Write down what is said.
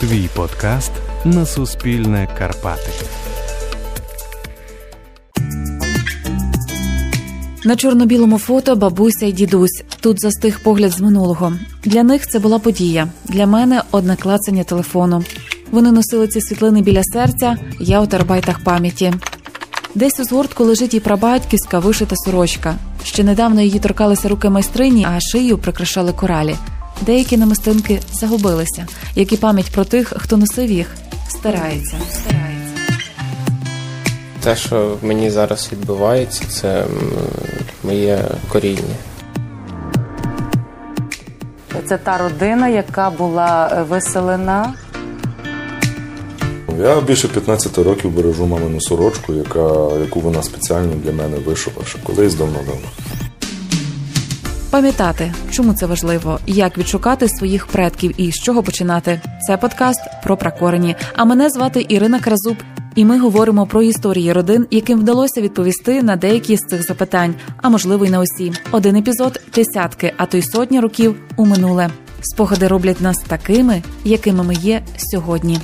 Твій подкаст на Суспільне Карпати. На чорно-білому фото бабуся й дідусь. Тут застиг погляд з минулого. Для них це була подія. Для мене одне клацання телефону. Вони носили ці світлини біля серця, я у тербайтах пам'яті. Десь у згортку лежить і прабатьківська вишита сорочка. Ще недавно її торкалися руки майстрині, а шию прикрашали коралі. Деякі намистинки загубилися, як і пам'ять про тих, хто носив їх, стирається. стирається. Те, що в мені зараз відбувається, це моє коріння. Це та родина, яка була е, виселена. Я більше 15 років бережу мамину сорочку, яка, яку вона спеціально для мене вишила, ще колись давно-давно. Пам'ятати, чому це важливо, як відшукати своїх предків і з чого починати. Це подкаст про пракорені. А мене звати Ірина Кразуб. І ми говоримо про історії родин, яким вдалося відповісти на деякі з цих запитань, а можливо й на усі. Один епізод десятки, а то й сотні років у минуле. Спогади роблять нас такими, якими ми є сьогодні.